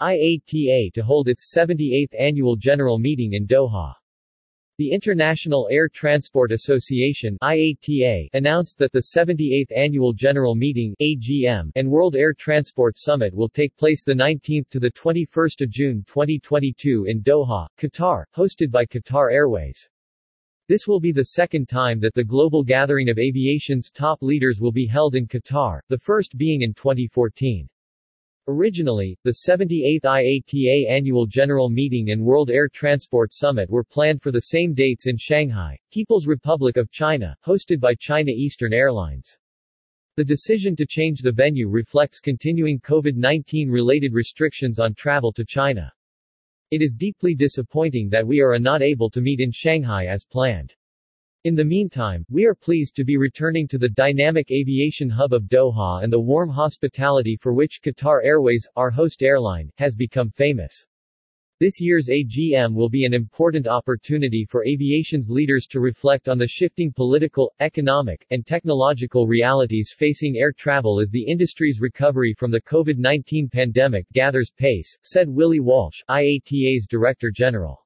IATA to hold its 78th annual general meeting in Doha. The International Air Transport Association IATA announced that the 78th Annual General Meeting AGM and World Air Transport Summit will take place the 19th to the 21st of June 2022 in Doha, Qatar, hosted by Qatar Airways. This will be the second time that the global gathering of aviation's top leaders will be held in Qatar, the first being in 2014. Originally, the 78th IATA Annual General Meeting and World Air Transport Summit were planned for the same dates in Shanghai, People's Republic of China, hosted by China Eastern Airlines. The decision to change the venue reflects continuing COVID-19 related restrictions on travel to China. It is deeply disappointing that we are not able to meet in Shanghai as planned. In the meantime, we are pleased to be returning to the dynamic aviation hub of Doha and the warm hospitality for which Qatar Airways, our host airline, has become famous. This year's AGM will be an important opportunity for aviation's leaders to reflect on the shifting political, economic, and technological realities facing air travel as the industry's recovery from the COVID-19 pandemic gathers pace, said Willie Walsh, IATA's Director General.